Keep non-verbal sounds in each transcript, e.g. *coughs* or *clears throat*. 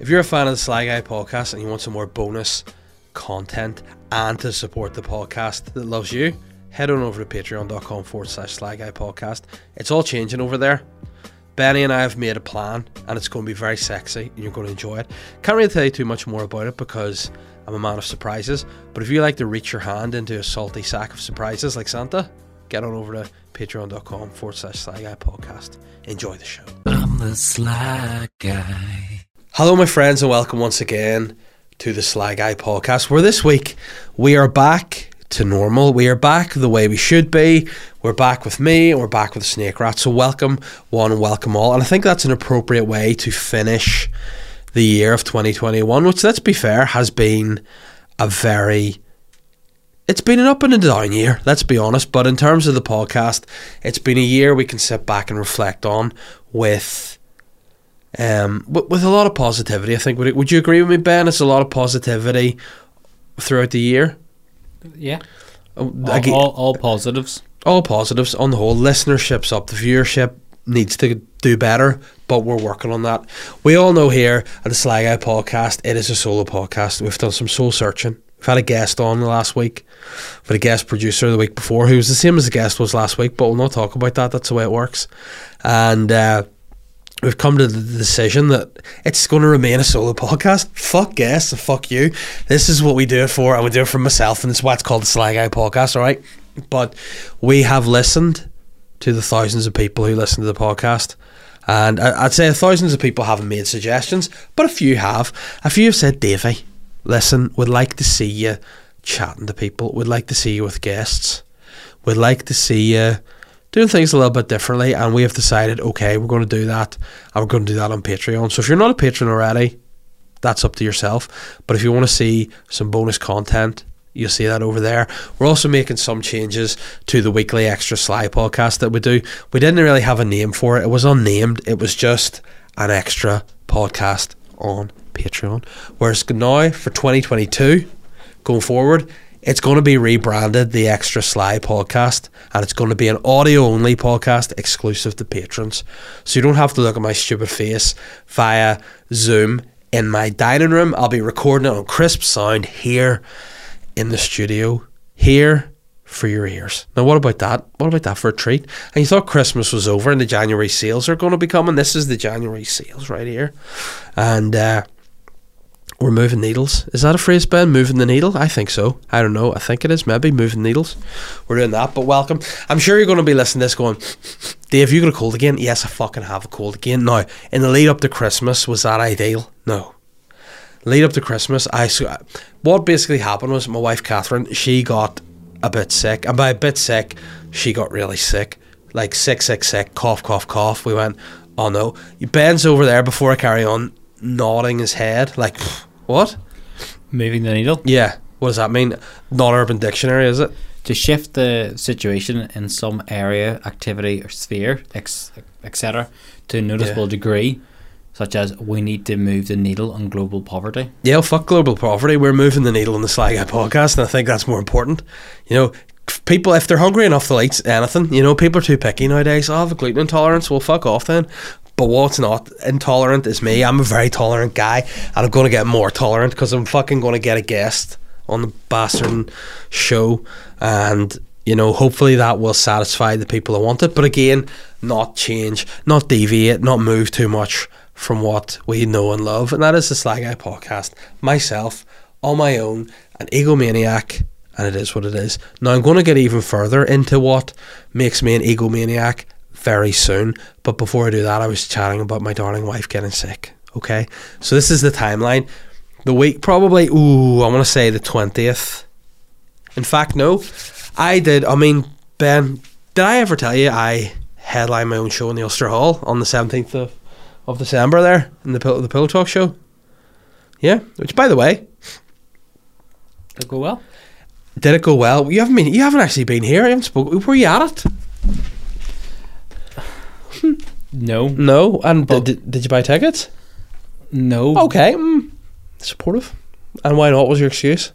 If you're a fan of the Sly Guy podcast and you want some more bonus content and to support the podcast that loves you, head on over to patreon.com forward slash Sly Guy podcast. It's all changing over there. Benny and I have made a plan and it's going to be very sexy and you're going to enjoy it. Can't really tell you too much more about it because I'm a man of surprises. But if you like to reach your hand into a salty sack of surprises like Santa, get on over to patreon.com forward slash Sly Guy podcast. Enjoy the show. I'm the sly guy. Hello, my friends, and welcome once again to the Sly Guy podcast. Where this week we are back to normal. We are back the way we should be. We're back with me, and we're back with Snake Rat. So, welcome one and welcome all. And I think that's an appropriate way to finish the year of 2021, which, let's be fair, has been a very it's been an up and a down year, let's be honest. But in terms of the podcast, it's been a year we can sit back and reflect on with um with, with a lot of positivity. I think would would you agree with me, Ben? It's a lot of positivity throughout the year. Yeah. Oh, All, again- all, all positives. all positives on the whole. Listenership's up. The viewership needs to do better, but we're working on that. We all know here at the Sly Guy podcast, it is a solo podcast. We've done some soul searching. We've had a guest on last week. We've a guest producer the week before who was the same as the guest was last week, but we'll not talk about that. That's the way it works. And uh, we've come to the decision that it's going to remain a solo podcast. Fuck guests fuck you. This is what we do it for, and we do it for myself, and it's why it's called the Sly Guy podcast, all right? But we have listened to the thousands of people who listen to the podcast. And I'd say thousands of people haven't made suggestions, but a few have. A few have said, Davey, listen, we'd like to see you chatting to people. We'd like to see you with guests. We'd like to see you doing things a little bit differently. And we have decided, okay, we're going to do that. And we're going to do that on Patreon. So if you're not a patron already, that's up to yourself. But if you want to see some bonus content, you'll see that over there. We're also making some changes to the weekly extra sly podcast that we do. We didn't really have a name for it. It was unnamed. It was just an extra podcast on Patreon. Whereas now for 2022, going forward, it's going to be rebranded the Extra Sly podcast, and it's going to be an audio only podcast exclusive to patrons. So you don't have to look at my stupid face via Zoom in my dining room. I'll be recording it on crisp sound here in the studio, here for your ears. Now, what about that? What about that for a treat? And you thought Christmas was over and the January sales are going to be coming. This is the January sales right here. And, uh, we're moving needles. Is that a phrase, Ben? Moving the needle? I think so. I don't know. I think it is. Maybe moving needles. We're doing that. But welcome. I'm sure you're going to be listening to this going, Dave, you got a cold again? Yes, I fucking have a cold again. Now, in the lead up to Christmas, was that ideal? No. Lead up to Christmas, I s- uh, what basically happened was my wife Catherine, she got a bit sick, and by a bit sick, she got really sick, like sick, sick, sick, cough, cough, cough. We went, oh no. Ben's over there before I carry on, nodding his head, like, what? Moving the needle. Yeah. What does that mean? Non urban dictionary, is it? To shift the situation in some area, activity, or sphere, etc., to a noticeable degree, such as we need to move the needle on global poverty. Yeah, well, fuck global poverty. We're moving the needle on the Sly Guy podcast, and I think that's more important. You know, people, if they're hungry enough, they'll eat anything. You know, people are too picky nowadays. Oh, I have a gluten intolerance. Well, fuck off then. But what's not intolerant is me. I'm a very tolerant guy, and I'm going to get more tolerant because I'm fucking going to get a guest on the bastard show, and you know, hopefully that will satisfy the people who want it. But again, not change, not deviate, not move too much from what we know and love, and that is the Sly Guy podcast. Myself, on my own, an egomaniac, and it is what it is. Now I'm going to get even further into what makes me an egomaniac very soon. But before I do that, I was chatting about my darling wife getting sick. Okay, so this is the timeline. The week probably. Ooh, I want to say the twentieth. In fact, no, I did. I mean, Ben, did I ever tell you I headline my own show in the Ulster Hall on the seventeenth of, of December there in the Pill- the Pillow Talk show? Yeah, which by the way, Did it go well? did it go well? You haven't been. You haven't actually been here. I haven't spoken. Were you at it? *laughs* No. No. And But- did, did you buy tickets? No. Okay. Mm, supportive. And why not? What was your excuse?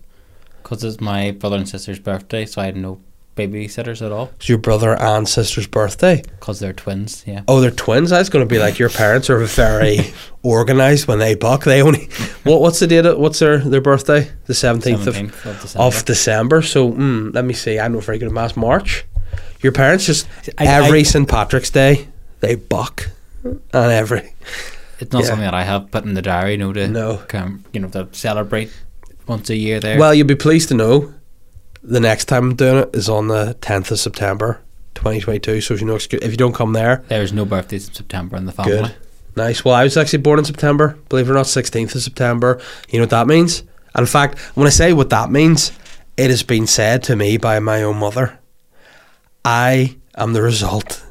Because it's my brother and sister's birthday, so I had no babysitters at all It's your brother and sister's birthday. because they're twins. Yeah. Oh, they're twins. I was going to be like your parents are very *laughs* organised when they buck. They only what? What's the date? of- What's their their birthday? The seventeenth of 17th of December. of December. So mm, let me see. I'm not very good at maths. March. Your parents just I- every I- St Patrick's Day they buck, and every It's not Yeah. something that I have put in the diary, you know, to No. come, you know, to celebrate once a year there. well, you'll be pleased to know the next time I'm doing it is on the tenth of September, 2022. So if you know if you don't come there, there's no birthdays in September in the family. Good. Nice. Well, I was actually born in September. Believe it or not, 16th of September. You know what that means? And in fact, when I say what that means, it has been said to me by my own mother. I am the result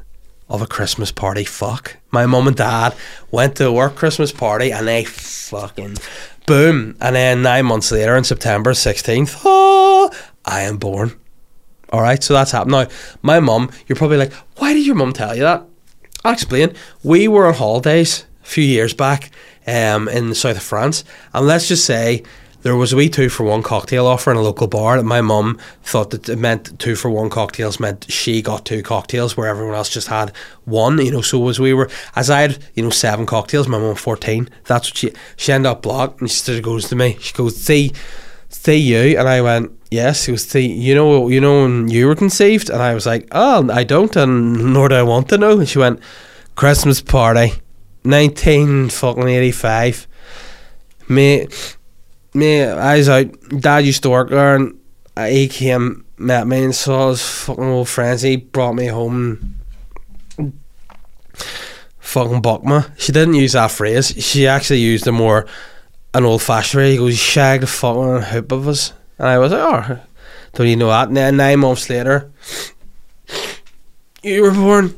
of a Christmas party fuck. My mum and dad went to a work Christmas party and they fucking boom. And then nine months later, in September 16th, oh, *gasps* I am born. All right, so that's happened. Now, my mum, you're probably like, why did your mum tell you that? I'll explain. We were on holidays a few years back um, in the south of France, and let's just say there was a wee two for one cocktail offer in a local bar. And my mum thought that it meant two for one cocktails meant she got two cocktails where everyone else just had one. You know, so as we were, as I had, you know, seven cocktails, my mum fourteen. That's what she she ended up blocked, and she of goes to me. She goes, "See, see you," and I went. Yes, he was. See, you know, you know when you were conceived, and I was like, "Oh, I don't, and nor do I want to know." And she went, "Christmas party, nineteen fucking eighty-five. Me, me, I was out. Dad used to work there, and he came, met me, and saw his fucking old friends. He brought me home. Fucking bucked me. She didn't use that phrase. She actually used a more an old-fashioned phrase. He goes, "You shagged the fucking hoop of us," and I was like, "Oh, don't you know that?" And then nine months later, you were born.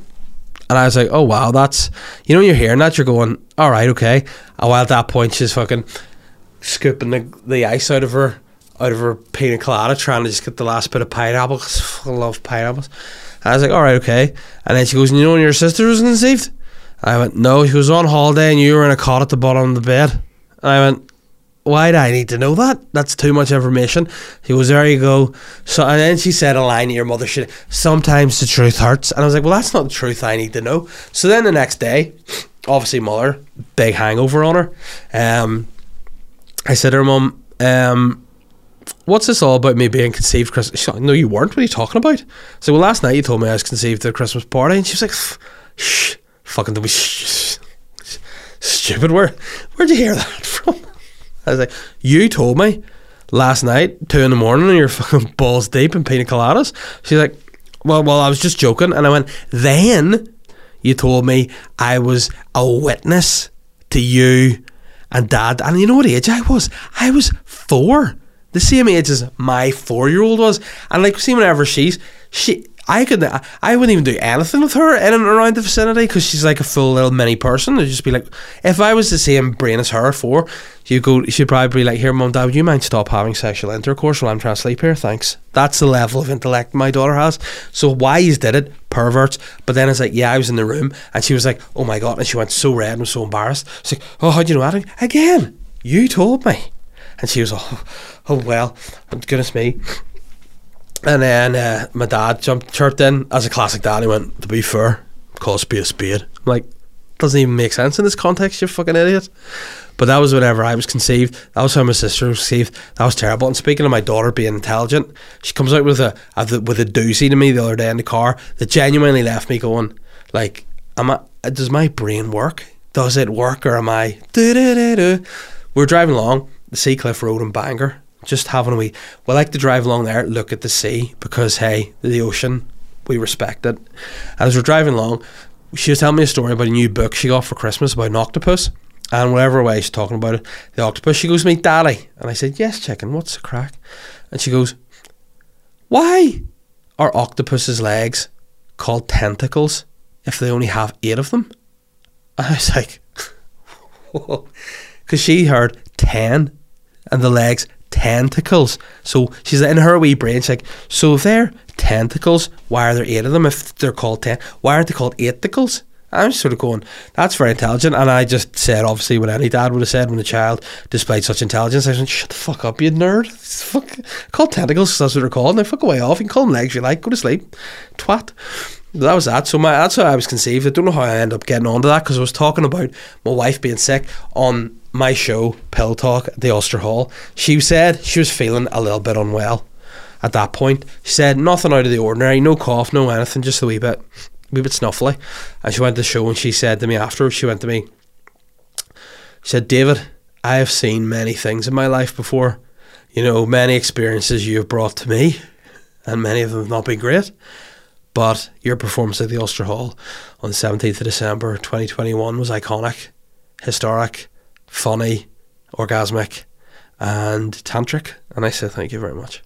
And I was like, oh wow, that's you know you're hearing that you're going, all right, okay. And while at that point she's fucking scooping the, the ice out of her out of her pina colada, trying to just get the last bit of pineapple. 'cause I love pineapples. And I was like, all right, okay. And then she goes, you know when your sister was conceived? I went, no. She was on holiday and you were in a cot at the bottom of the bed. And I went, why do I need to know that? That's too much information. He goes, there you go. So and then she said a line your mother should sometimes the truth hurts. And I was like, well that's not the truth I need to know. So then the next day, obviously mother, big hangover on her. Um I said to her mum, um, what's this all about me being conceived Christmas? She's like, no, you weren't. What are you talking about? So well last night you told me I was conceived at a Christmas party and she was like, shh, fucking don't be shh, stupid. Where where'd you hear that *laughs* from? I was like, you told me last night, two in the morning, and you're *laughs* fucking balls deep in pina coladas. She's like, well, well, I was just joking, and I went, then you told me I was a witness to you and dad, and you know what age I was? I was four, the same age as my four-year-old was, and like, see, whenever she's she. I could, I wouldn't even do anything with her in and around the vicinity because she's like a full little mini person. It'd just be like, if I was the same brain as her for, you go, she'd probably be like, "Here, mum, dad, would you mind stop having sexual intercourse while I'm trying to sleep here? Thanks." That's the level of intellect my daughter has. So why you did it, perverts? But then it's like, yeah, I was in the room, and she was like, "Oh my god," and she went so red and was so embarrassed. She's like, "Oh, how'd you know that?" Again, you told me, and she was, "Oh, *laughs* oh well, goodness me." And then uh, my dad jumped, chirped in as a classic dad. He went, "To be fair, call spade a spade." I'm like, doesn't even make sense in this context. You fucking idiot. But that was whenever I was conceived. That was how my sister was conceived. That was terrible. And speaking of my daughter being intelligent, she comes out with a, a with a doozy to me the other day in the car that genuinely left me going, like, am I? Does my brain work? Does it work, or am I? We're driving along the Seacliff Road in Bangor, just having a wee. We like to drive along there, look at the sea because hey, the ocean, we respect it. As we're driving along, she was telling me a story about a new book she got for Christmas about an octopus. And whatever way she's talking about it, the octopus, she goes to me, Daddy. And I said, Yes, chicken, what's the crack? And she goes, Why are octopus's legs called tentacles if they only have eight of them? And I was like, *laughs* Because she heard 10 and the legs tentacles. So she's in her wee brain, she's like, So if they're tentacles, why are there eight of them if they're called ten? Why aren't they called eighticles? I'm sort of going, that's very intelligent. And I just said, obviously, what any dad would have said when a child displayed such intelligence. I said, shut the fuck up, you nerd. Fuck, call tentacles, that's what they're called. Now fuck away off. You can call them legs if you like. Go to sleep. Twat. That was that. So my that's how I was conceived. I don't know how I ended up getting onto that because I was talking about my wife being sick on my show, Pill Talk, at the Ulster Hall. She said she was feeling a little bit unwell at that point. She said nothing out of the ordinary, no cough, no anything, just a wee bit wee bit snuffly. And she went to the show and she said to me afterwards, she went to me, she said, David, I have seen many things in my life before. You know, many experiences you have brought to me, and many of them have not been great. But your performance at the Ulster Hall on the 17th of December 2021 was iconic, historic, funny, orgasmic, and tantric. And I said, thank you very much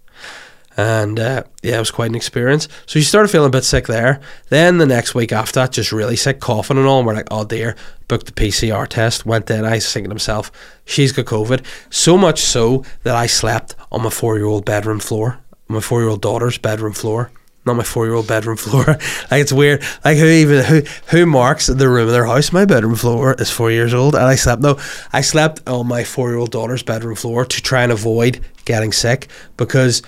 and uh, yeah, it was quite an experience. So she started feeling a bit sick there. Then the next week after that, just really sick, coughing and all. And we're like, oh dear, booked the PCR test, went in. I was thinking to myself, she's got COVID. So much so that I slept on my four year old bedroom floor, my four year old daughter's bedroom floor. Not my four year old bedroom floor. *laughs* like it's weird. Like who even who who marks the room in their house? My bedroom floor is four years old, and I slept. No, I slept on my four year old daughter's bedroom floor to try and avoid getting sick because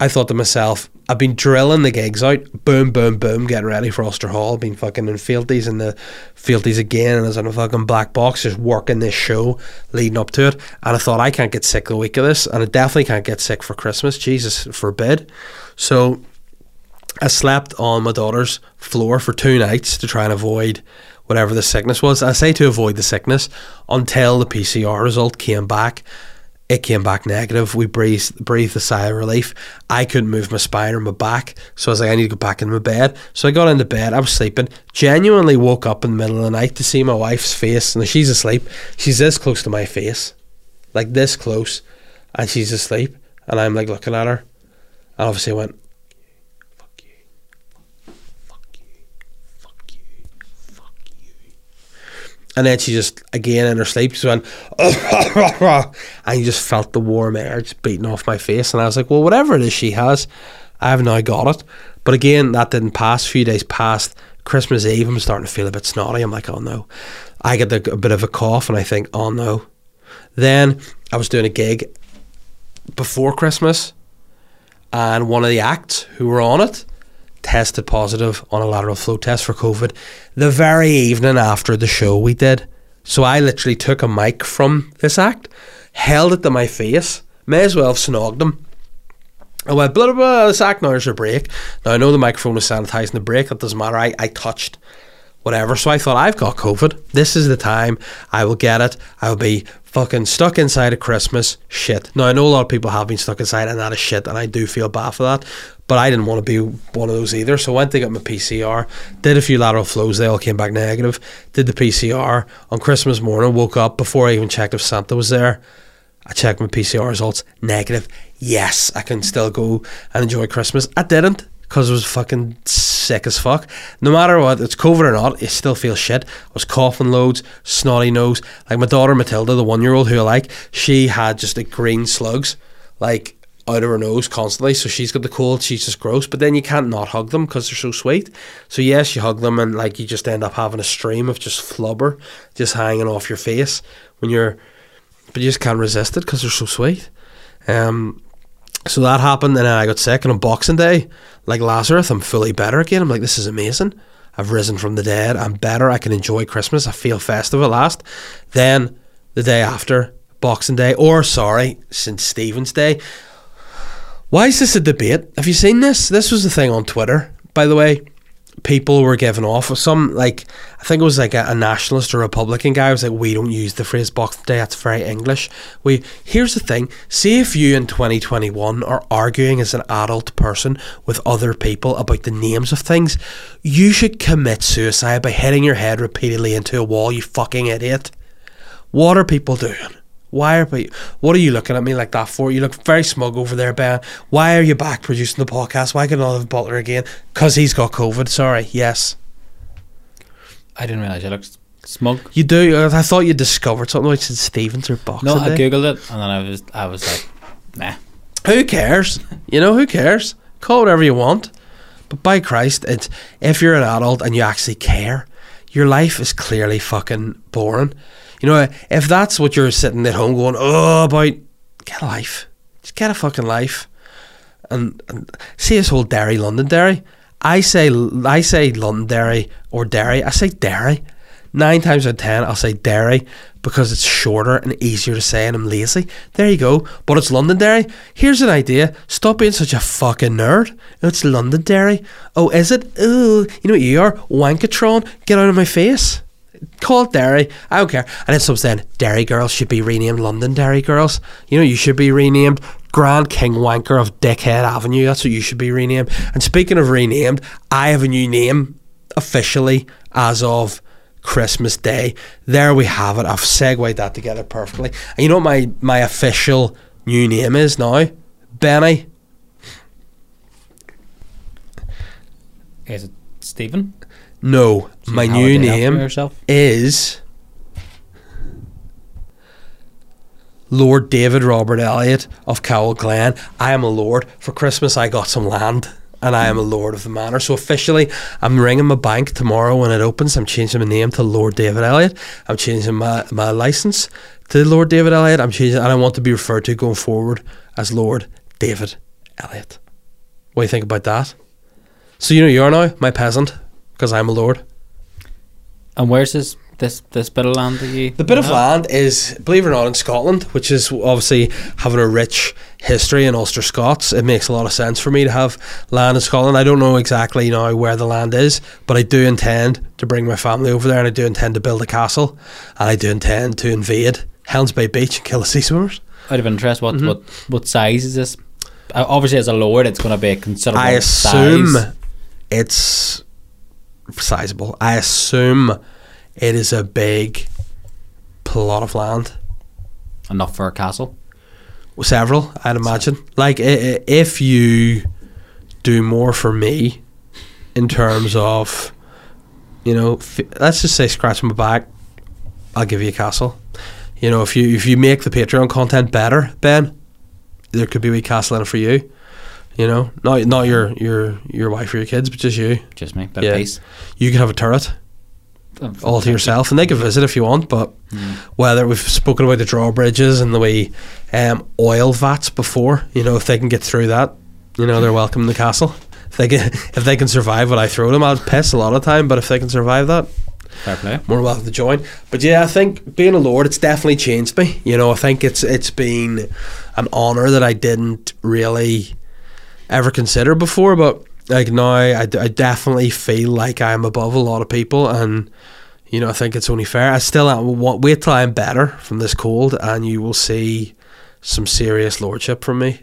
I thought to myself, I've been drilling the gigs out, boom, boom, boom, getting ready for Ulster Hall, been fucking in Fealties and the Fealties again, and I was in a fucking black box just working this show leading up to it. And I thought, I can't get sick the week of this, and I definitely can't get sick for Christmas, Jesus forbid. So I slept on my daughter's floor for two nights to try and avoid whatever the sickness was. I say to avoid the sickness until the PCR result came back it came back negative. We breathed, breathed a sigh of relief. I couldn't move my spine or my back, so I was like, I need to go back in my bed. So I got into bed. I was sleeping. Genuinely woke up in the middle of the night to see my wife's face. And she's asleep. She's this close to my face, like this close, and she's asleep. And I'm like looking at her, and obviously I went, And then she just, again in her sleep, she went, *laughs* and you just felt the warm air just beating off my face. And I was like, well, whatever it is she has, I have now got it. But again, that didn't pass. A few days past Christmas Eve, I'm starting to feel a bit snotty. I'm like, oh no. I get a bit of a cough and I think, oh no. Then I was doing a gig before Christmas, and one of the acts who were on it tested positive on a lateral flow test for COVID the very evening after the show we did. So I literally took a mic from this act, held it to my face, may as well have snogged him. I went, blah, blah, blah, this act now is a break. Now I know the microphone is sanitizing the break, that doesn't matter. I, I touched whatever. So I thought, I've got COVID. This is the time I will get it. I will be fucking stuck inside of Christmas. Shit. Now I know a lot of people have been stuck inside and that is shit, and I do feel bad for that. But I didn't want to be one of those either. So I went to get my PCR, did a few lateral flows, they all came back negative. Did the PCR on Christmas morning, woke up before I even checked if Santa was there. I checked my PCR results, negative. Yes, I can still go and enjoy Christmas. I didn't because I was fucking sick as fuck. No matter what, it's COVID or not, you still feel shit. I was coughing loads, snotty nose. Like my daughter Matilda, the one year old who I like, she had just like green slugs, like out of her nose constantly. So she's got the cold, she's just gross. But then you can't not hug them because they're so sweet. So yes, you hug them and like you just end up having a stream of just flubber just hanging off your face when you're, but you just can't resist it because they're so sweet. Um, so that happened, and I got sick. And on Boxing Day, like Lazarus, I'm fully better again. I'm like, this is amazing. I've risen from the dead. I'm better. I can enjoy Christmas. I feel festive at last. Then the day after Boxing Day, or sorry, St. Stephen's Day. Why is this a debate? Have you seen this? This was the thing on Twitter, by the way people were giving off of some like I think it was like a, a, nationalist or Republican guy was like we don't use the phrase Boxing Day that's very English. We here's the thing. See if you in 2021 are arguing as an adult person with other people about the names of things you should commit suicide by hitting your head repeatedly into a wall you fucking idiot. What are people doing why are we, what are you looking at me like that for? You look very smug over there, Ben. Why are you back producing the podcast? Why can I have Butler again? Because he's got COVID. Sorry. Yes. I didn't realise you looked smug. You do. I thought you discovered something like St. Stephen's or Boxing No, I Day. googled it and then I was I was like, nah. Who cares? You know, who cares? Call whatever you want. But by Christ, it's if you're an adult and you actually care, your life is clearly fucking boring. You know, if that's what you're sitting at home going, oh, about get a life, just get a fucking life, and, and see this whole Derry Londonderry. I say I say Londonderry or Derry. I say Derry. Nine times out of ten, I'll say Derry because it's shorter and easier to say, and I'm lazy. There you go. But it's Londonderry. Here's an idea. Stop being such a fucking nerd. It's Londonderry. Oh, is it? Ooh, you know what you are? Wankatron. Get out of my face. Call it Derry. I don't care. And then some saying Derry Girls should be renamed Londonderry Girls. You know, you should be renamed Grand King Wanker of Dickhead Avenue. That's what you should be renamed. And speaking of renamed, I have a new name officially as of Christmas Day. There we have it. I've segued that together perfectly. And you know what my, my official new name is now? Benny. Is it Stephen? No, So my new a day after name is Lord David Robert Elliot of Cowell Glen. I am a lord. For Christmas, I got some land. And I am a lord of the manor. So officially, I'm ringing my bank tomorrow when it opens. I'm changing my name to Lord David Elliot. I'm changing my, my license to Lord David Elliot. I'm changing, and I want to be referred to going forward as Lord David Elliot. What do you think about that? So you know you're now my peasant because I'm a lord. And where's this this this bit of land that you? The bit of land is, believe it or not, in Scotland, which is obviously having a rich history in Ulster Scots. It makes a lot of sense for me to have land in Scotland. I don't know exactly now where the land is, but I do intend to bring my family over there, and I do intend to build a castle, and I do intend to invade Helens Bay Beach and kill the sea swimmers. Out of interest, what Mhm. what what size is this? Uh, Obviously, as a lord, it's going to be a considerable. I assume size. it's sizable. I assume it is a big plot of land. enough for a castle. Several, I'd imagine. Like, i- i- if you do more for me in terms of, you know, let's just say scratch my back, I'll give you a castle. You know, if you if you make the Patreon content better, Ben, there could be a wee castle in it for you. You know, not not your your your wife or your kids, but just you. Just me, bit Yeah. peace. You can have a turret all to yourself, and they can visit if you want. But Mm. whether we've spoken about the drawbridges and the way um, oil vats before, you know, if they can get through that, you know, they're welcome in the castle. If they can, if they can survive what I throw them, I'll piss a lot of time. But if they can survive that, Fair play. more welcome to join. But yeah, I think being a lord, it's definitely changed me. You know, I think it's it's been an honor that I didn't really ever considered before. But like now, I, definitely feel like I'm above a lot of people, and you know, I think it's only fair. I still am, wa- wait till I'm better from this cold, and you will see some serious lordship from me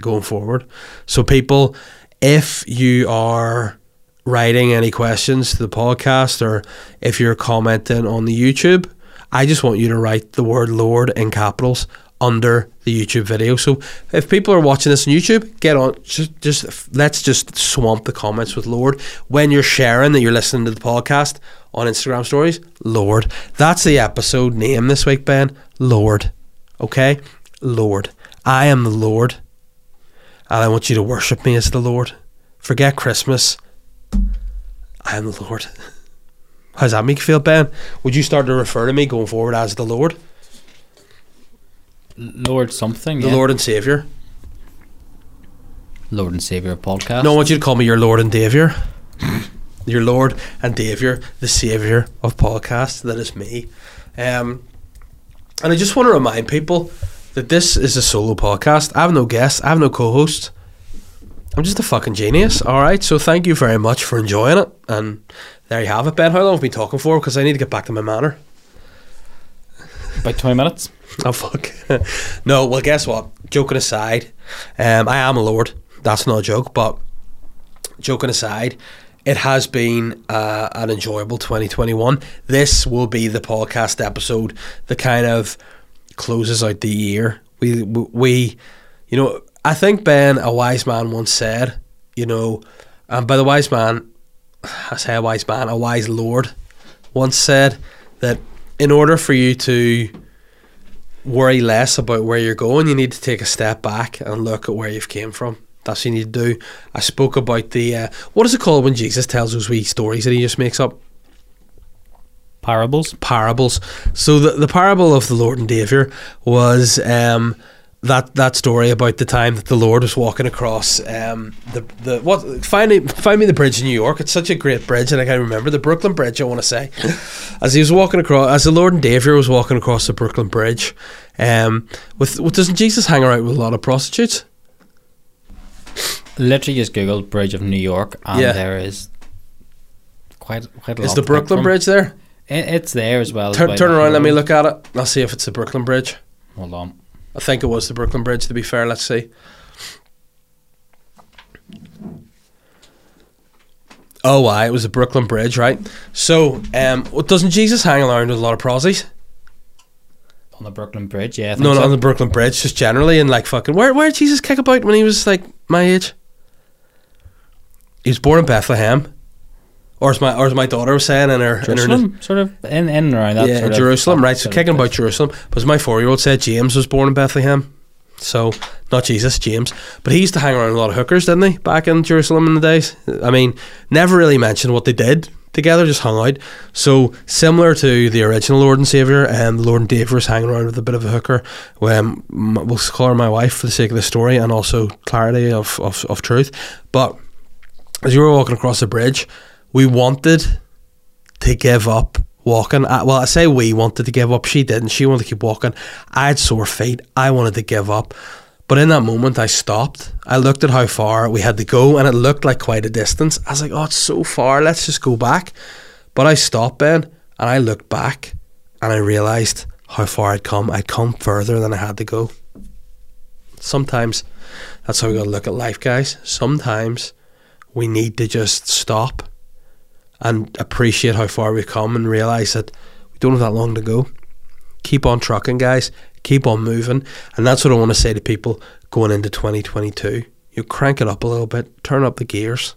going forward. So people, if you are writing any questions to the podcast or if you're commenting on the YouTube, I just want you to write the word Lord in capitals under the YouTube video. So if people are watching this on YouTube, get on just just let's just swamp the comments with Lord. When you're sharing that you're listening to the podcast on Instagram stories, Lord. That's the episode name this week, Ben. Lord. Okay? Lord. I am the Lord. And I want you to worship me as the Lord. Forget Christmas. I am the Lord. *laughs* How's that make you feel, Ben? Would you start to refer to me going forward as the Lord? Lord something. The yeah. Lord and Saviour? Lord and Savior podcast. No, I want you to call me your Lord and Saviour. *laughs* your Lord and Saviour, the Saviour of podcasts. That is me. Um, and I just want to remind people that this is a solo podcast. I have no guests. I have no co-host. I'm just a fucking genius. All right. So thank you very much for enjoying it. And there you have it, Ben. How long have we been talking for? Because I need to get back to my manor. About twenty minutes. *laughs* Oh fuck. *laughs* no, well guess what? Joking aside, um, I am a lord. That's not a joke, but joking aside, it has been uh, an enjoyable 2021. This will be the podcast episode that kind of closes out the year. We we you know, I think Ben, a wise man once said, you know, and by the wise man, I say a wise man, a wise lord once said that in order for you to worry less about where you're going, you need to take a step back and look at where you've came from. That's what you need to do. I spoke about the uh, what is it called when Jesus tells those wee stories that he just makes up? Parables. parables. So the the parable of the Lord and Savior was um, that that story about the time that the Lord was walking across um, the the what find me find me the bridge in New York. It's such a great bridge, and I can't remember the Brooklyn Bridge. I want to say, as he was walking across, as the Lord and Savior was walking across the Brooklyn Bridge, um, with, with doesn't Jesus hang around with a lot of prostitutes? Literally just Google Bridge of New York, and Yeah. there is quite quite a lot. Is the Brooklyn. Bridge there? It, it's there as well. turn around, let me look at it. I'll see if it's the Brooklyn Bridge. Hold on. I think it was the Brooklyn Bridge. To be fair, let's see. Oh, why it was the Brooklyn Bridge, right? So, um, doesn't Jesus hang around with a lot of prosies? On the Brooklyn Bridge, yeah. I think No, not so. on the Brooklyn Bridge, just generally, and like fucking where where did Jesus kick about when he was like my age? He was born in Bethlehem, or as my or as my daughter was saying in her in her sort of in, in and around that. yeah, of- Jerusalem, that right? So kicking about. Jerusalem. But as my four year old said, James was born in Bethlehem. So not Jesus, James. But he used to hang around a lot of hookers, didn't he? Back in Jerusalem in the days. I mean, never really mentioned what they did together, just hung out. So similar to the original Lord and Savior, and the Lord and Savior was hanging around with a bit of a hooker. Um, we'll call her my wife for the sake of the story and also clarity of, of, of truth. But as you were walking across the bridge, we wanted to give up walking. Uh, well, I say we wanted to give up. She didn't. She wanted to keep walking. I had sore feet. I wanted to give up. But in that moment, I stopped. I looked at how far we had to go, and it looked like quite a distance. I was like, oh, it's so far. Let's just go back. But I stopped, Ben, and I looked back, and I realised how far I'd come. I'd come further than I had to go. Sometimes that's how we got to look at life, guys. Sometimes we need to just stop and appreciate how far we've come and realize that we don't have that long to go. Keep on trucking, guys. Keep on moving. And that's what I want to say to people going into 2022. You crank it up a little bit, turn up the gears.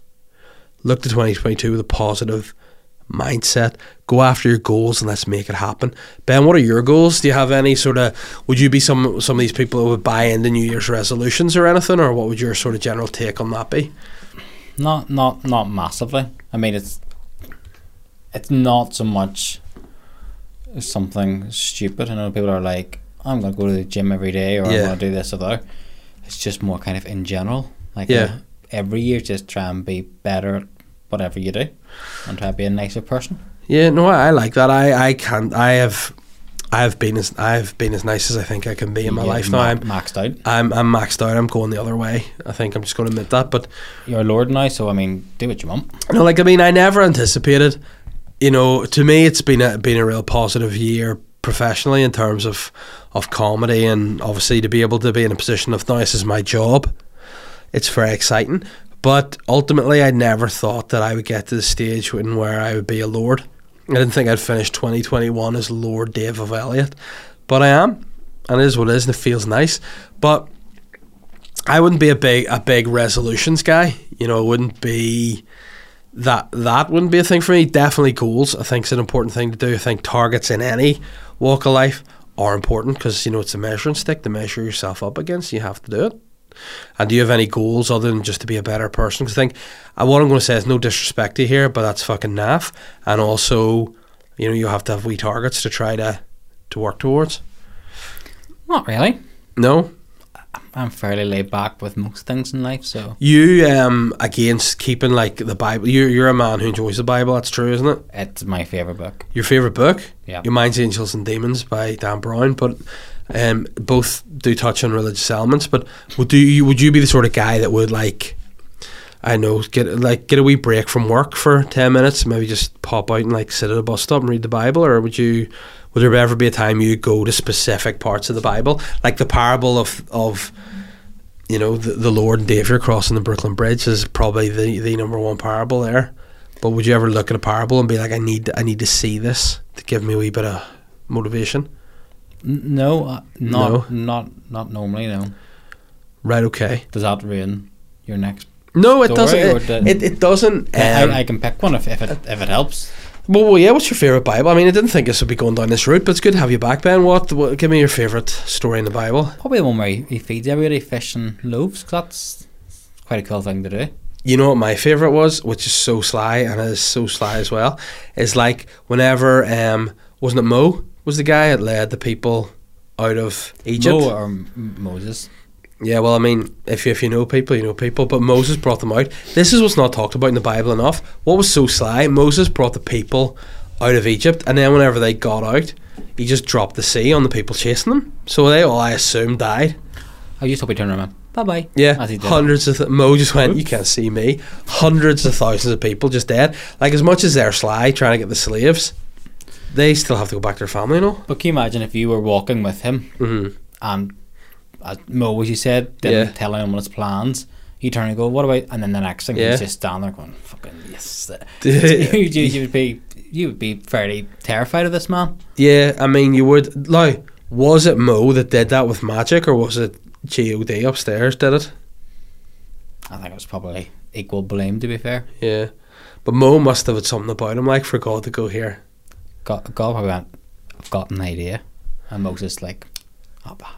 Look to 2022 with a positive mindset. Go after your goals and let's make it happen. Ben, what are your goals? Do you have any sort of would you be some some of these people who would buy into New Year's resolutions or anything or what would your sort of general take on that be? Not not not massively. I mean, it's it's not so much something stupid. I know people are like, I'm gonna go to the gym every day, or Yeah. I'm gonna do this or that. It's just more kind of in general. Like Yeah. uh, every year, just try and be better at whatever you do, and try to be a nicer person. Yeah, no, I, I like that. I, I can't. I have, I have been as I have been as nice as I think I can be in my get life now. ma- I'm, maxed out. I'm, I'm maxed out. I'm going the other way. I think I'm just going to admit that. But You're a lord now, so I mean, do what you want. no, like I mean, I never anticipated. You know, to me, it's been a been a real positive year professionally in terms of of comedy, and obviously to be able to be in a position of now this is my job. It's very exciting. But ultimately, I never thought that I would get to the stage when where I would be a lord. I didn't think I'd finish 2021 as Lord Dave of Elliot, but I am, and it is what it is, and it feels nice. But I wouldn't be a big a big resolutions guy. You know, it wouldn't be that that wouldn't be a thing for me. Definitely goals. I think it's an important thing to do. I think targets in any walk of life are important because you know it's a measuring stick to measure yourself up against. You have to do it. And do you have any goals other than just to be a better person? Because I think uh, what I'm going to say is no disrespect to you here, but that's fucking naff. And also, you know, you have to have wee targets to try to to work towards. Not really. No, I'm fairly laid back with most things in life, so you um against keeping like the Bible. You're you're a man who enjoys the Bible. That's true, isn't it? it's my favorite book. Your favorite book? Yeah. Your Mind's Angels and Demons by Dan Brown, but um, both do touch on religious elements. But would do you would you be the sort of guy that would like, I know, get like get a wee break from work for ten minutes, maybe just pop out and like sit at a bus stop and read the Bible, or would you? Would there ever be a time you go to specific parts of the Bible, like the parable of of you know the, the Lord and Savior crossing the Brooklyn Bridge is probably the the number one parable there. But would you ever look at a parable and be like, I need I need to see this to give me a wee bit of motivation? No, uh, not No? not not normally. No. Right, okay. Does that ruin your next? No, it doesn't. It, it, it doesn't. I, Um, I can pick one if, if it if it helps. Well, well, yeah. What's your favorite Bible? I mean, I didn't think this would be going down this route, but it's good to have you back, Ben. What? what give me your favorite story in the Bible. Probably the one where he, he feeds everybody fish and loaves. 'cause that's quite a cool thing to do. you know what my favorite was, which is so sly and is so sly as well, is like whenever um wasn't it Mo was the guy that led the people out of Egypt. Mo or M- Moses. Yeah, well, I mean, if you, if you know people, you know people. But Moses brought them out. This is what's not talked about in the Bible enough. What was so sly? Moses brought the people out of Egypt, and then whenever they got out, he just dropped the sea on the people chasing them. So they all, I assume, died. I just hope he turned around. Bye bye. Yeah, As he did. hundreds of th- Mo just went. You can't see me. Hundreds of thousands of people just dead. Like as much as they're sly trying to get the slaves, they still have to go back to their family. You know. But can you imagine if you were walking with him Mm-hmm. and as Mo, as you said, didn't Yeah. tell anyone his plans. You turn and go, "What about?" And then the next thing, Yeah. he's just standing there going, "Fucking yes." *laughs* you, you, you would be, you would be fairly terrified of this man. Yeah, I mean, you would. Now, was it Mo that did that with magic, or was it God upstairs did it? I think it was probably equal blame. To be fair, Yeah, but Mo must have had something about him, like for God to go here. God, God probably went, "I've got an idea," and Moses like, "Oh, bah,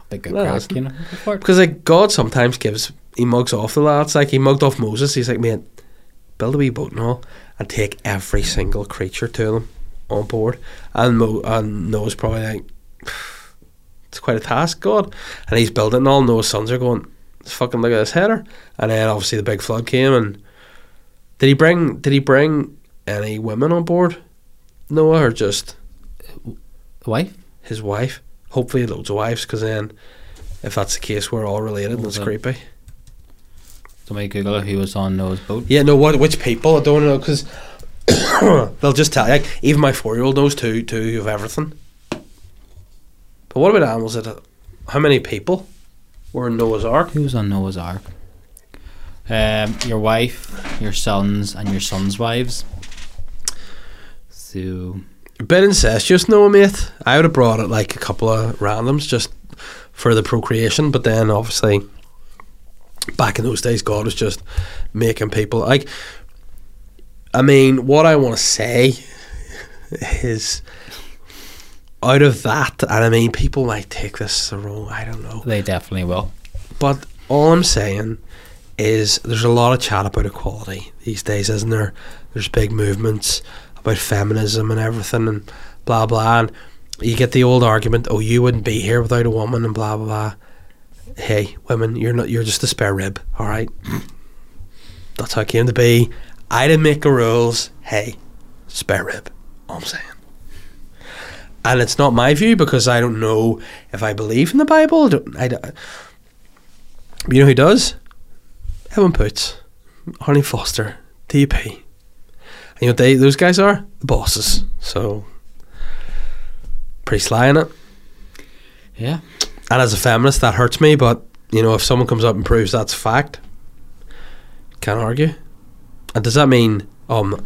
big good No, crack," you know. go for it." Because like God sometimes gives, he mugs off the lads. Like he mugged off Moses. He's like, mate, build a wee boat and all, and take every single creature to them on board. And Mo and Noah's probably like, *sighs* it's quite a task, God. And he's building and all. Noah's sons are going, fucking look at this header. And then obviously the big flood came. And did he bring? Did he bring any women on board? Noah or just Wife? his wife? Hopefully loads of wives, because then. If that's the case, we're all related. and That's Well, creepy. Somebody Google it. Who was on Noah's boat? Yeah, no, what? Which people? I don't know because *coughs* they'll just tell. You. Like even my four-year-old knows two, two of everything. But what about animals? That how many people were in Noah's Ark? Who was on Noah's Ark? Um, your wife, your sons, and your sons' wives. So A bit incestuous, no, mate. I would have brought it like a couple of randoms just for the procreation, but then obviously back in those days, God was just making people like. I mean, what I want to say is out of that, and I mean, people might take this the wrong. I don't know. they definitely will. But all I'm saying is there's a lot of chat about equality these days, isn't there? There's big movements about feminism and everything and blah blah and you get the old argument, oh you wouldn't be here without a woman and blah blah blah. Hey, women, you're not you're just a spare rib, alright? That's how it came to be. I didn't make the rules. Hey, spare rib. All I'm saying. And it's not my view because I don't know if I believe in the Bible. I don't, I don't, you know who does? Edwin Poots, Arlene Foster, DP. You know what they those guys are? The bosses. So pretty sly in it. Yeah. And as a feminist, that hurts me. But you know, if someone comes up and proves that's a fact, can't argue. And does that mean um?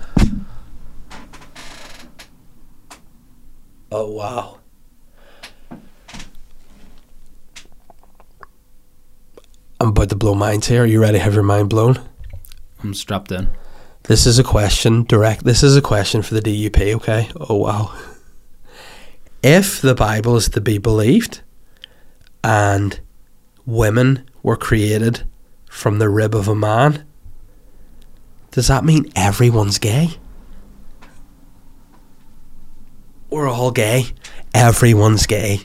Oh wow. I'm about to blow minds here. Are you ready to have your mind blown? I'm strapped in. This is a question direct. This is a question for the DUP. Okay. Oh wow. If the Bible is to be believed, and women were created from the rib of a man, does that mean everyone's gay? We're all gay. Everyone's gay.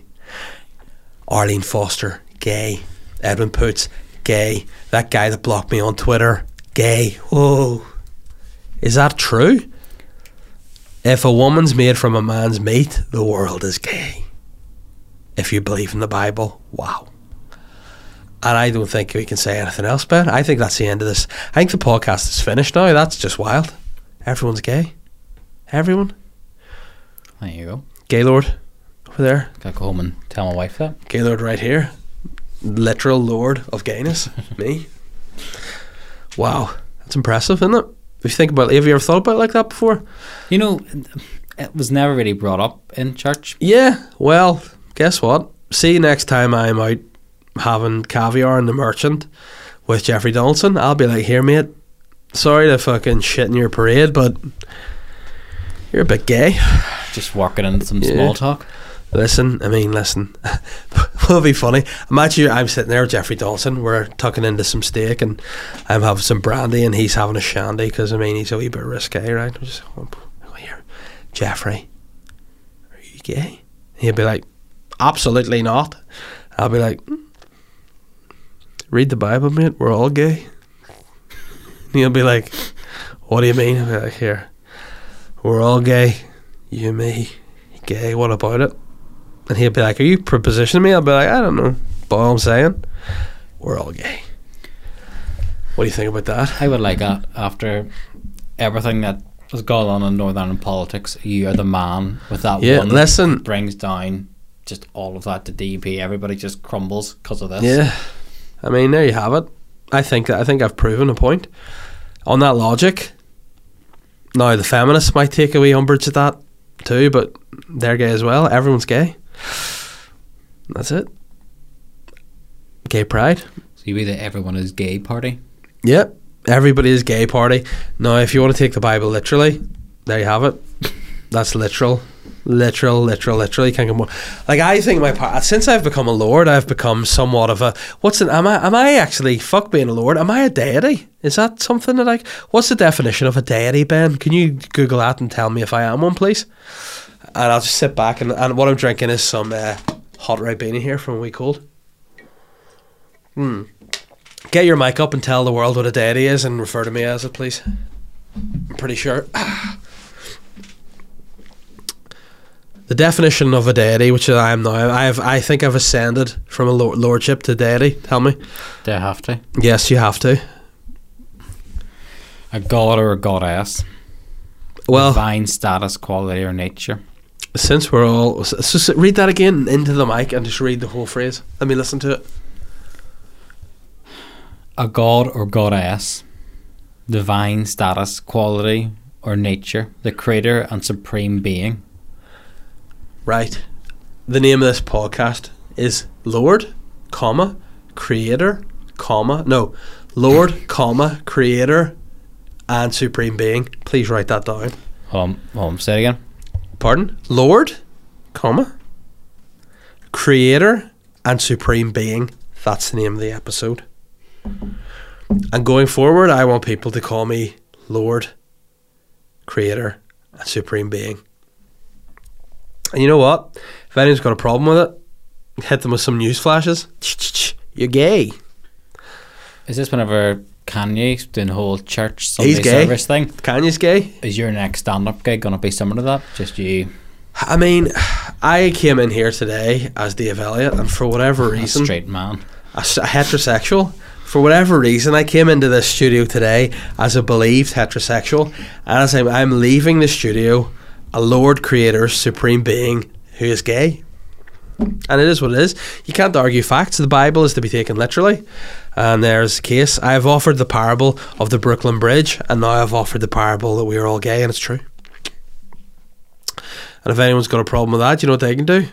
Arlene Foster, gay. Edwin Poots, gay. That guy that blocked me on Twitter, gay. Whoa. Is that true? If a woman's made from a man's meat, the world is gay. If you believe in the Bible, wow. And I don't think we can say anything else, Ben. I think that's the end of this. I think the podcast is finished now. That's just wild. Everyone's gay. Everyone. There you go. Gaylord over there. Gotta go home and tell my wife that. Gaylord right here. Literal lord of gayness. *laughs* Me. Wow. That's impressive, isn't it? If you think about it, have you ever thought about it like that before? You know, it was never really brought up in church. Yeah, well, guess what? See you next time I'm out having caviar in the merchant with Jeffrey Donaldson. I'll be like, here, mate, sorry to fucking shit in your parade, but you're a bit gay. Just working in some Yeah. small talk. Listen, I mean, listen. *laughs* It'll be funny. Imagine I'm sitting there, with Jeffrey Dawson. We're tucking into some steak, and I'm having some brandy, and he's having a shandy because I mean he's a wee bit risque, right? I'm just oh, here, Jeffrey, are you gay? He'll be like, absolutely not. I'll be like, "Hmm. read the Bible, mate. We're all gay. And he'll be like, what do you mean? I'll be like, here, we're all gay. You, me, gay. What about it? And he'll be like, Are you propositioning me? I'll be like, I don't know. But all I'm saying, we're all gay. What do you think about that? I would like that after everything that has gone on in Northern Ireland politics. You are the man with that Yeah, one listen. that brings down just all of that to DP. Everybody just crumbles because of this. Yeah. I mean, there you have it. I think I think I've proven a point. On that logic, now the feminists might take a wee umbrage at that too, but they're gay as well. Everyone's gay. That's it. Gay pride. So you be the everyone is gay party. Yep. Everybody is gay party. Now, if you want to take the Bible literally, there you have it. That's literal. Literal, literal, literal. You can't get more. Like I think my part since I've become a lord, I've become somewhat of a what's an am I am I actually fuck being a lord? Am I a deity? Is that something that I what's the definition of a deity, Ben? Can you Google that and tell me if I am one, please? And I'll just sit back and, and what I'm drinking is some uh, hot Ribena here from a wee cold. Hmm. Get your mic up and tell the world what a deity is and refer to me as it, please. I'm pretty sure. *sighs* The definition of a deity, which I am now, I have, I think I've ascended from a lordship to deity. Tell me. They have to. Yes, you have to. A god or a goddess. Well, Divine status, quality, or nature. Since we're all, so, read that again into the mic and just read the whole phrase. Let me listen to it. A god or goddess. Divine status, quality, or nature. The creator and supreme being. Right. The name of this podcast is Lord, comma, Creator, comma, no, Lord, *laughs* comma, Creator, and Supreme Being. Please write that down. Hold on, say it again. Pardon? Lord, comma, Creator, and Supreme Being. That's the name of the episode. And going forward, I want people to call me Lord, Creator, and Supreme Being. And you know what? If anyone's got a problem with it, hit them with some news flashes. You're gay. Is this whenever Kanye's doing the whole church Sunday He's gay. service thing? Kanye's gay. Is your next stand up gig going to be similar to that? Just you I mean, I came in here today as Dave Elliott, and for whatever a reason, straight man. a, s- a heterosexual. For whatever reason, I came into this studio today as a believed heterosexual, and as I'm, I'm leaving the studio, a Lord Creator, Supreme Being who is gay. And it is what it is. You can't argue facts. The Bible is to be taken literally. And there's the case. I've offered the parable of the Brooklyn Bridge, and now I've offered the parable that we are all gay, and it's true. And if anyone's got a problem with that, you know what they can do?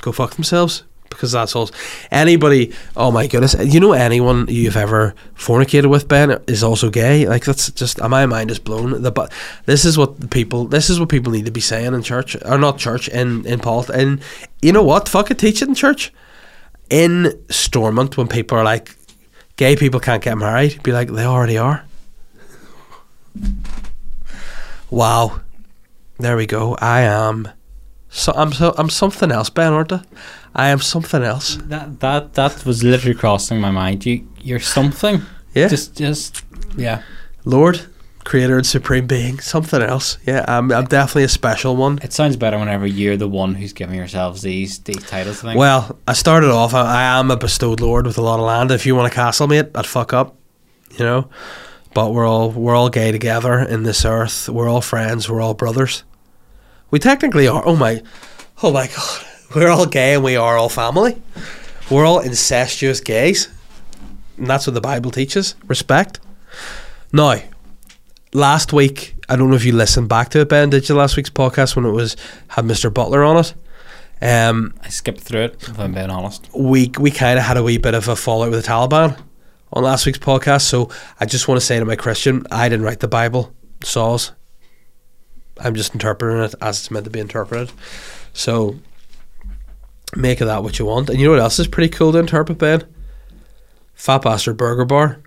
Go fuck themselves. Because that's all. Anybody, oh my goodness, you know anyone you've ever fornicated with, Ben, is also gay. Like that's just, uh, my mind is blown. The but this is what people, this is what people need to be saying in church, or not church, in in politics. And you know what? Fuck it, teach it in church. In Stormont, when people are like, gay people can't get married, be like, they already are. Wow. There we go. I am. So I'm so I'm something else, Ben, aren't I? I am something else. That that that was literally crossing my mind. You you're something. *laughs* Yeah. Just just yeah. Lord, Creator and Supreme Being, something else. Yeah, I'm I'm definitely a special one. It sounds better whenever you're the one who's giving yourselves these these titles. I. Well, I started off. I, I am a bestowed lord with a lot of land. If you want a castle, mate, I'd fuck up. You know, but we're all we're all gay together in this earth. We're all friends. We're all brothers. We technically are. Oh my, oh my god. We're all gay and we are all family. We're all incestuous gays. And that's what the Bible teaches. Respect. Now, last week, I don't know if you listened back to it, Ben. Did you last week's podcast when it was had Mr. Butler on it? Um, I skipped through it. If I'm being honest. we we kind of had a wee bit of a fallout with the Taliban on last week's podcast. So I just want to say to my Christian, I didn't write the Bible, Saws. I'm just interpreting it as it's meant to be interpreted. So Make of that what you want. And you know what else is pretty cool to interpret, Ben? Fat Bastard Burger Bar.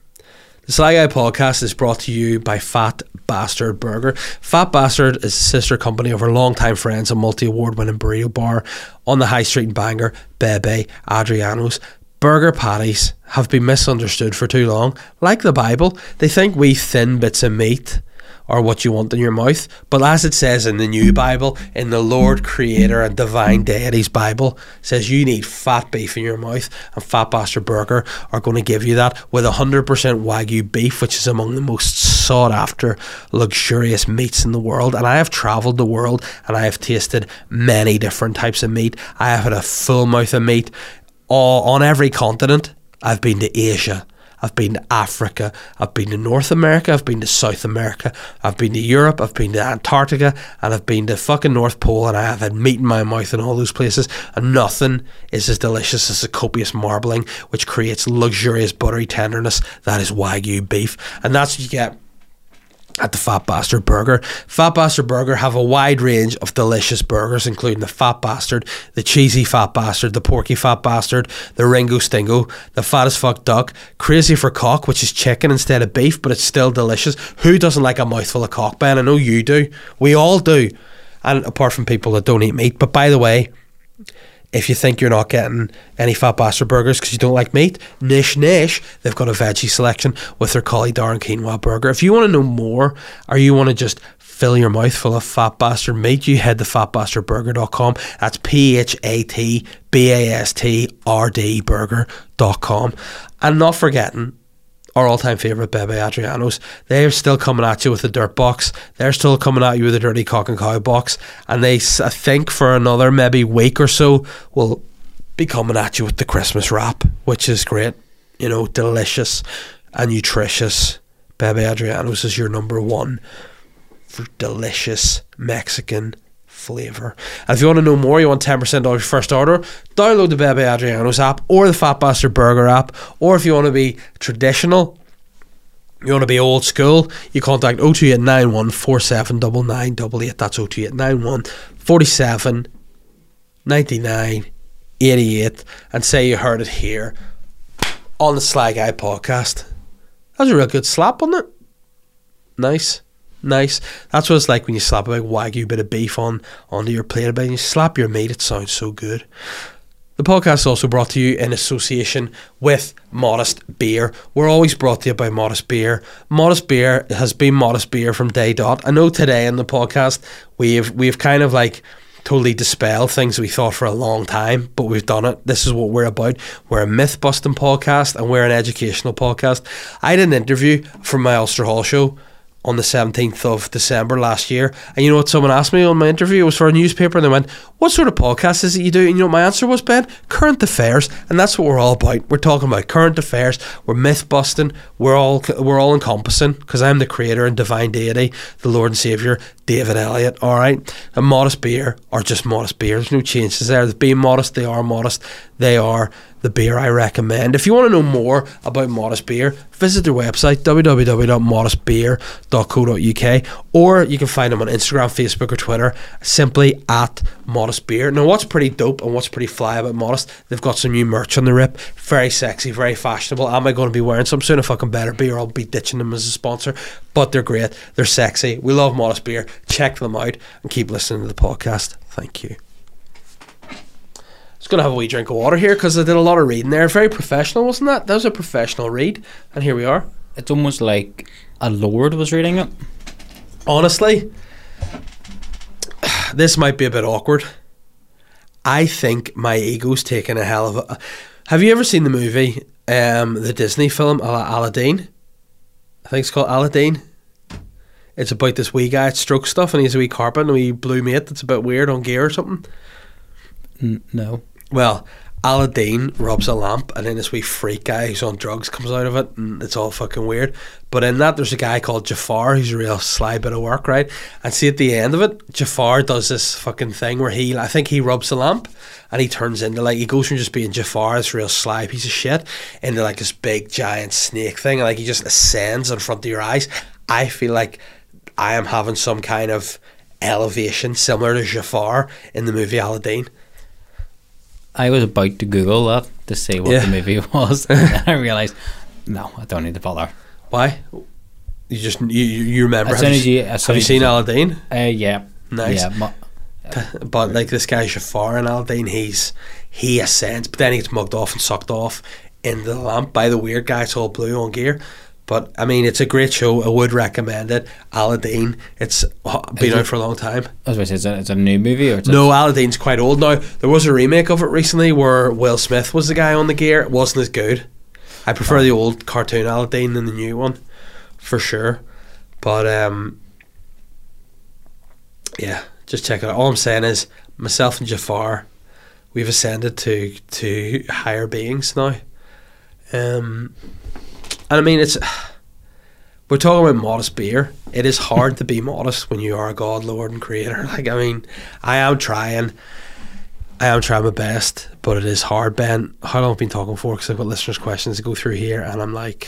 The Sly Guy podcast is brought to you by Fat Bastard Burger. Fat Bastard is a sister company of our longtime friends, and multi award winning burrito bar on the high street in Bangor, Bebe, Adriano's. Burger patties have been misunderstood for too long. Like the Bible, they think we thin bits of meat are what you want in your mouth. But as it says in the new Bible, in the Lord Creator and Divine Deity's Bible, says you need fat beef in your mouth, and Fat Bastard Burger are going to give you that with 100% Wagyu beef, which is among the most sought after, luxurious meats in the world. And I have travelled the world and I have tasted many different types of meat. I have had a full mouth of meat all, on every continent. I've been to Asia. I've been to Africa, I've been to North America, I've been to South America, I've been to Europe, I've been to Antarctica, and I've been to fucking North Pole, and I have had meat in my mouth in all those places, and nothing is as delicious as the copious marbling, which creates luxurious buttery tenderness. That is Wagyu beef, and that's what you get at the Fat Bastard Burger. Fat Bastard Burger have a wide range of delicious burgers, including the Fat Bastard, the Cheesy Fat Bastard, the Porky Fat Bastard, the Ringo Stingo, the Fat as Fuck Duck, Crazy for Cock, which is chicken instead of beef, but it's still delicious. Who doesn't like a mouthful of cock, Ben? I know you do. We all do. And apart from people that don't eat meat. But by the way, if you think you're not getting any Fat Bastard burgers because you don't like meat, nish nish, they've got a veggie selection with their cauliflower and quinoa burger. If you want to know more or you want to just fill your mouth full of Fat Bastard meat, you head to fatbastardburger.com. That's P H A T B A S T R D burger.com. And not forgetting, our all-time favourite Bebe Adrianos. They're still coming at you with the dirt box. They're still coming at you with the dirty cock and cow box. And they, I think, for another maybe week or so, will be coming at you with the Christmas wrap, which is great. You know, delicious and nutritious. Bebe Adrianos is your number one for delicious Mexican flavour. And if you want to know more, you want 10% off your first order, download the Bebe Adriano's app or the Fat Bastard Burger app. Or if you want to be traditional, you want to be old school, you contact 02891 479988. That's 02891 47 99 88 and say you heard it here on the Sly Guy podcast. That was a real good slap, wasn't it? Nice nice. That's what it's like when you slap a big wagyu bit of beef on onto your plate a bit and you slap your meat. It sounds so good. The podcast is also brought to you in association with Modest Beer. We're always brought to you by Modest Beer. Modest Beer has been Modest Beer from day dot. I know today in the podcast we've we've kind of like totally dispel things we thought for a long time, but we've done it. This is what we're about. We're a myth busting podcast and we're an educational podcast. I did an interview from my Ulster Hall show on the 17th of December last year. And you know what someone asked me on my interview? It was for a newspaper and they went, What sort of podcast is it you do? And you know what my answer was, Ben? Current affairs. And that's what we're all about. We're talking about current affairs. We're myth busting. We're all we're all encompassing because I'm the creator and divine deity, the Lord and Saviour, David Elliott. All right. A modest beer or just modest beer. There's no changes there. They're being modest, they are modest. They are the beer I recommend. If you want to know more about Modest Beer, visit their website www.modestbeer.co.uk or you can find them on Instagram, Facebook, or Twitter simply at Modest Beer. Now, what's pretty dope and what's pretty fly about Modest, they've got some new merch on the rip. Very sexy, very fashionable. Am I going to be wearing some soon? If I can better be, or I'll be ditching them as a sponsor. But they're great. They're sexy. We love Modest Beer. Check them out and keep listening to the podcast. Thank you just going to have a wee drink of water here because I did a lot of reading there. Very professional, wasn't that? That was a professional read. And here we are. It's almost like a lord was reading it. Honestly, this might be a bit awkward. I think my ego's taken a hell of a. Have you ever seen the movie, um, the Disney film Aladdin? I think it's called Aladdin. It's about this wee guy at stroke stuff, and he's a wee carpet and a wee blue mate that's a bit weird on gear or something. N- no. Well, Aladdin rubs a lamp, and then this wee freak guy who's on drugs comes out of it, and it's all fucking weird. But in that, there's a guy called Jafar who's a real sly bit of work, right? And see at the end of it, Jafar does this fucking thing where he, I think he rubs the lamp, and he turns into like he goes from just being Jafar, this real sly piece of shit, into like this big giant snake thing, and like he just ascends in front of your eyes. I feel like I am having some kind of elevation similar to Jafar in the movie Aladdin I was about to Google that to see what Yeah. the movie *laughs* was, and then I realized, no, I don't need to bother. Why? You just you, you remember? As have soon you, as you, as have you seen Aladdin? Uh, yeah, Nice. Yeah, mo- *laughs* But like this guy Jafar in Aladdin, he's he ascends, but then he gets mugged off and sucked off in the lamp by the weird guy. It's all blue on gear. But I mean, it's a great show. I would recommend it. Aladdin. It's been Is out it- for a long time. I was about to say, is it, it's a new movie or a- No, Aladdin's quite old now. There was a remake of it recently where Will Smith was the guy on the gear. It wasn't as good. I prefer the old cartoon Aladdin than the new one, for sure. But um, yeah, just check it out. All I'm saying is, myself and Jafar, we've ascended to to higher beings now. Um, and I mean, it's we're talking about modest beer. It is hard to be modest when you are a God, Lord, and Creator. *laughs* Like, I mean, I am trying. I am trying my best, but it is hard, Ben. How long have I been talking for? Because I've got listeners' questions to go through here, and I'm like,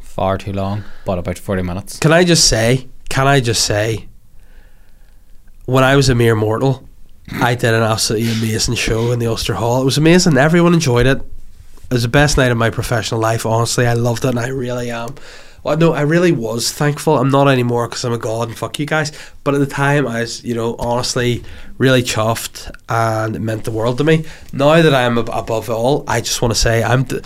far too long, but about 40 minutes. can I just say, can I just say, when I was a mere mortal, I did an absolutely amazing show in the Ulster Hall. It was amazing. Everyone enjoyed it. It was the best night of my professional life. Honestly, I loved it, and I really am. Well, no, I really was thankful. I'm not anymore because I'm a god and fuck you guys. But at the time, I was, you know, honestly, really chuffed, and it meant the world to me. Now that I am ab- above all, I just want to say I'm. D-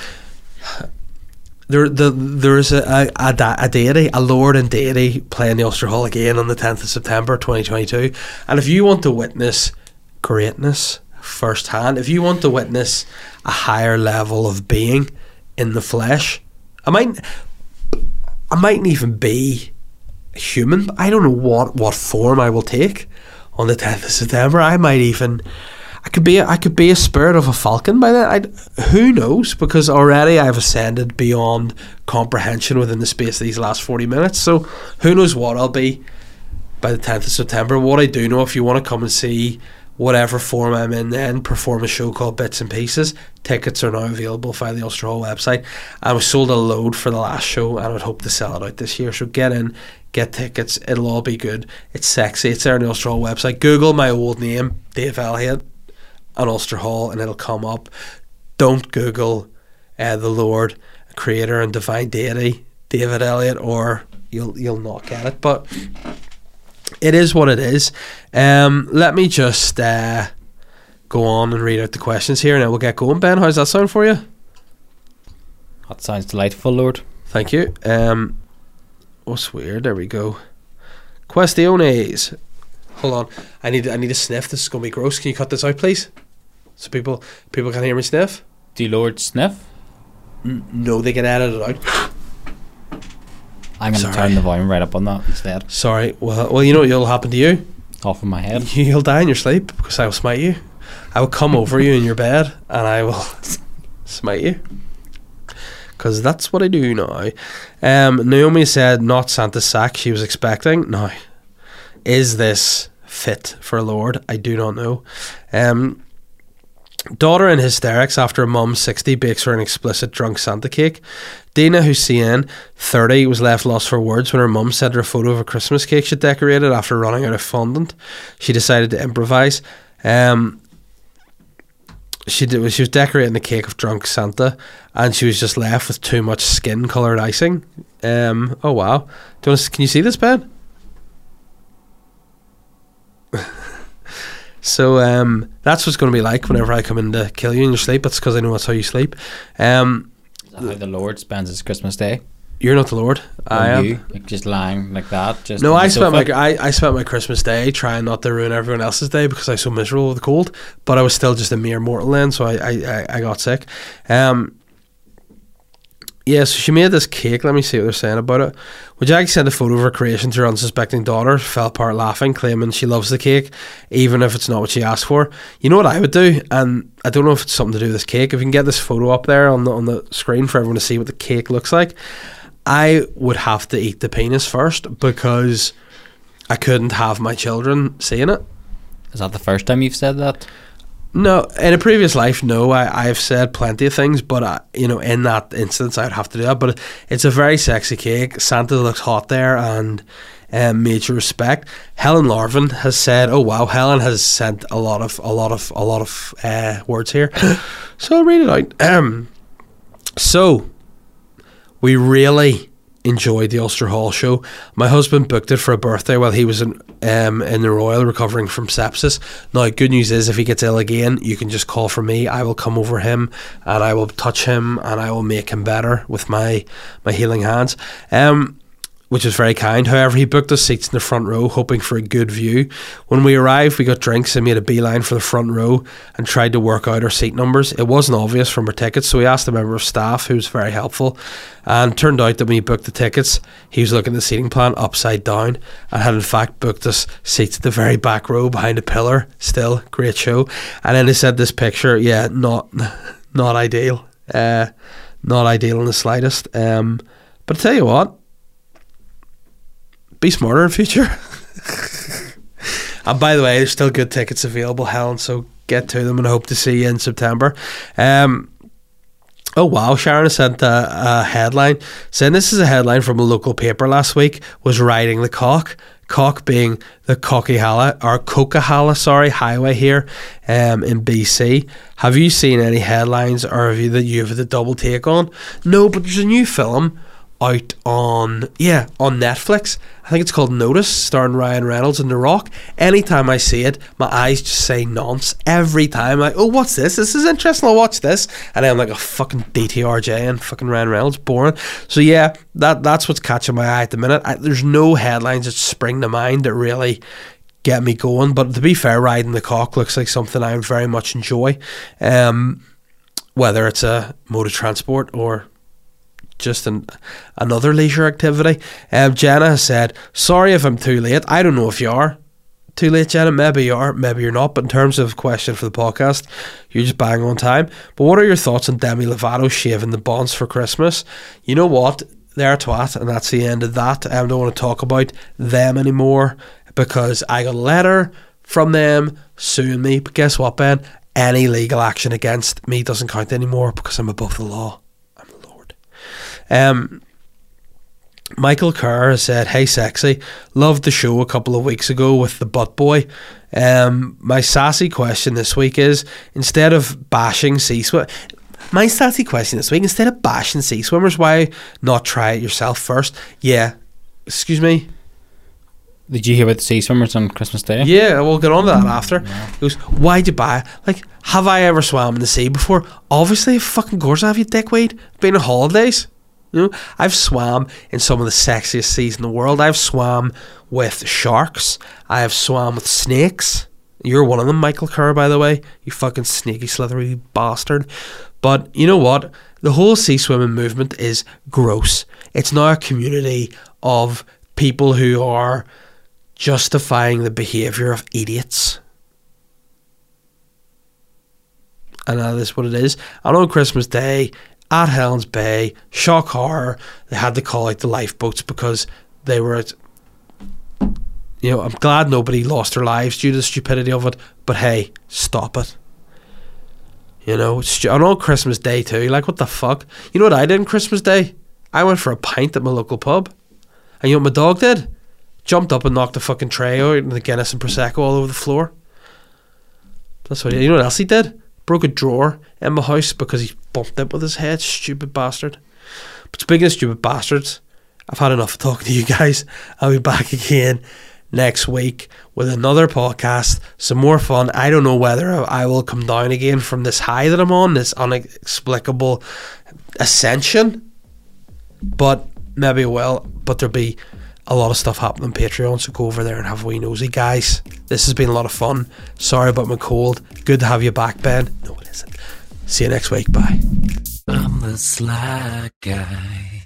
there, the, there is a, a, a, a deity, a lord and deity playing the Ulster Hall again on the 10th of September 2022. And if you want to witness greatness firsthand, if you want to witness a higher level of being in the flesh, I might, I mightn't even be human. I don't know what, what form I will take on the 10th of September. I might even. I could be I could be a spirit of a falcon by then. I who knows? Because already I've ascended beyond comprehension within the space of these last forty minutes. So who knows what I'll be by the tenth of September. What I do know, if you want to come and see whatever form I'm in, then perform a show called Bits and Pieces. Tickets are now available via the Ulster Hall website. I was sold a load for the last show, and I would hope to sell it out this year. So get in, get tickets. It'll all be good. It's sexy. It's there on the Ulster Hall website. Google my old name, Dave Elliott on Ulster Hall and it'll come up. Don't Google uh, the Lord, Creator and Divine Deity, David Elliott, or you'll you'll not get it. But it is what it is. Um, let me just uh, go on and read out the questions here, and then we'll get going. Ben, how's that sound for you? That sounds delightful, Lord. Thank you. Um, what's weird? There we go. Questiones. Hold on. I need I need a sniff. This is gonna be gross. Can you cut this out, please? So people people can hear me sniff. Do Lord sniff? N- No, they get edited out. I'm going to turn the volume right up on that instead. Sorry. Well, well, you know what'll happen to you. Off of my head. *laughs* You'll die in your sleep because I will smite you. I will come over you in your bed and I will *laughs* smite you. Because that's what I do now. Um, Naomi said not Santa's sack she was expecting. Now, is this fit for a lord? I do not know. Um, daughter in hysterics after mum 60 bakes her an explicit drunk Santa cake. Dina Hussein, 30, was left lost for words when her mum sent her a photo of a Christmas cake she decorated after running out of fondant. She decided to improvise. Um, she did. She was decorating the cake of drunk Santa, and she was just left with too much skin colored icing. Um, oh wow! Do you want to, can you see this, Ben? *laughs* so um, that's what's going to be like whenever I come in to kill you in your sleep. That's because I know that's how you sleep. Um, Is that how the Lord spends his Christmas day? you're not the Lord. I Or am. You, like just lying like that. Just No, I spent sofa? my I, I spent my Christmas day trying not to ruin everyone else's day because I was so miserable with the cold. But I was still just a mere mortal then, so I I, I, I got sick. Um, yeah, so she made this cake. Let me see what they're saying about it. Well, Jackie sent a photo of her creation to her unsuspecting daughter, fell apart laughing, claiming she loves the cake, even if it's not what she asked for. You know what I would do, and I don't know if it's something to do with this cake. If you can get this photo up there on the on the screen for everyone to see what the cake looks like, I would have to eat the penis first because I couldn't have my children seeing it. Is that the first time you've said that? No, in a previous life, no. I, I've said plenty of things, but I, you know, in that instance, I'd have to do that. But it's a very sexy cake. Santa looks hot there, and um, major respect. Helen Larvin has said, "Oh wow, Helen has sent a lot of a lot of a lot of uh, words here." *gasps* so I'll read it out. Um, *clears throat* so we really enjoyed the Ulster Hall show. My husband booked it for a birthday while he was in um, in the Royal recovering from sepsis. Now, good news is if he gets ill again, you can just call for me. I will come over him and I will touch him and I will make him better with my my healing hands. Um, which was very kind. However, he booked us seats in the front row, hoping for a good view. When we arrived, we got drinks and made a beeline for the front row and tried to work out our seat numbers. It wasn't obvious from our tickets, so we asked a member of staff who was very helpful. And turned out that when he booked the tickets, he was looking at the seating plan upside down and had in fact booked us seats at the very back row behind a pillar. Still, great show. And then he said this picture, yeah, not not ideal. Uh, not ideal in the slightest. Um, but I tell you what, be smarter in future. and *laughs* by the way, there's still good tickets available, Helen. So get to them, and hope to see you in September. Um, Oh wow! Sharon sent a, a, headline saying this is a headline from a local paper last week. Was riding the cock, cock being the Coquihalla or Coquihalla, sorry, highway here, um, in BC. Have you seen any headlines or have you that you have the double take on? No, but there's a new film out on yeah on Netflix. I think it's called Notice, starring Ryan Reynolds and The Rock. Anytime I see it, my eyes just say nonce every time. Like, oh, what's this? This is interesting. I'll watch this, and I'm like a fucking DTRJ and fucking Ryan Reynolds, boring. So yeah, that that's what's catching my eye at the minute. I, there's no headlines that spring to mind that really get me going. But to be fair, riding the cock looks like something I very much enjoy. Um, whether it's a mode of transport or just an, another leisure activity. Um, Jenna said, Sorry if I'm too late. I don't know if you are too late, Jenna. Maybe you are, maybe you're not. But in terms of question for the podcast, you're just bang on time. But what are your thoughts on Demi Lovato shaving the bonds for Christmas? You know what? They're twat, and that's the end of that. I don't want to talk about them anymore because I got a letter from them suing me. But guess what, Ben? Any legal action against me doesn't count anymore because I'm above the law. Um, Michael Carr said, "Hey, sexy, loved the show a couple of weeks ago with the butt boy. Um, my sassy question this week is: instead of bashing sea swim, my sassy question this week: instead of bashing sea swimmers, why not try it yourself first? Yeah, excuse me." Did you hear about the sea swimmers on Christmas Day? Yeah, we'll get on to that after. Yeah. He goes, Why'd you buy? Like, have I ever swam in the sea before? Obviously, fucking course I have, you dickweed. Been on holidays. You know, I've swam in some of the sexiest seas in the world. I've swam with sharks. I have swam with snakes. You're one of them, Michael Kerr, by the way. You fucking sneaky, slithery bastard. But you know what? The whole sea swimming movement is gross. It's now a community of people who are justifying the behaviour of idiots. And that is what it is. And on Christmas Day, at Helens Bay, shock horror. They had to call out the lifeboats because they were at. You know, I'm glad nobody lost their lives due to the stupidity of it, but hey, stop it. You know, it's on all Christmas Day too. Like, what the fuck? You know what I did on Christmas Day? I went for a pint at my local pub. And you know what my dog did? Jumped up and knocked the fucking tray out and the Guinness and Prosecco all over the floor. That's what he, you know what else he did? broke a drawer in my house because he bumped it with his head. Stupid bastard. But speaking of stupid bastards, I've had enough of talking to you guys. I'll be back again next week with another podcast, some more fun. I don't know whether I will come down again from this high that I'm on, this inexplicable ascension, but maybe I will. But there'll be a lot of stuff happening on Patreon, so go over there and have a wee nosy, guys. This has been a lot of fun. Sorry about my cold. Good to have you back, Ben. No, it isn't. See you next week. Bye. I'm the sly guy.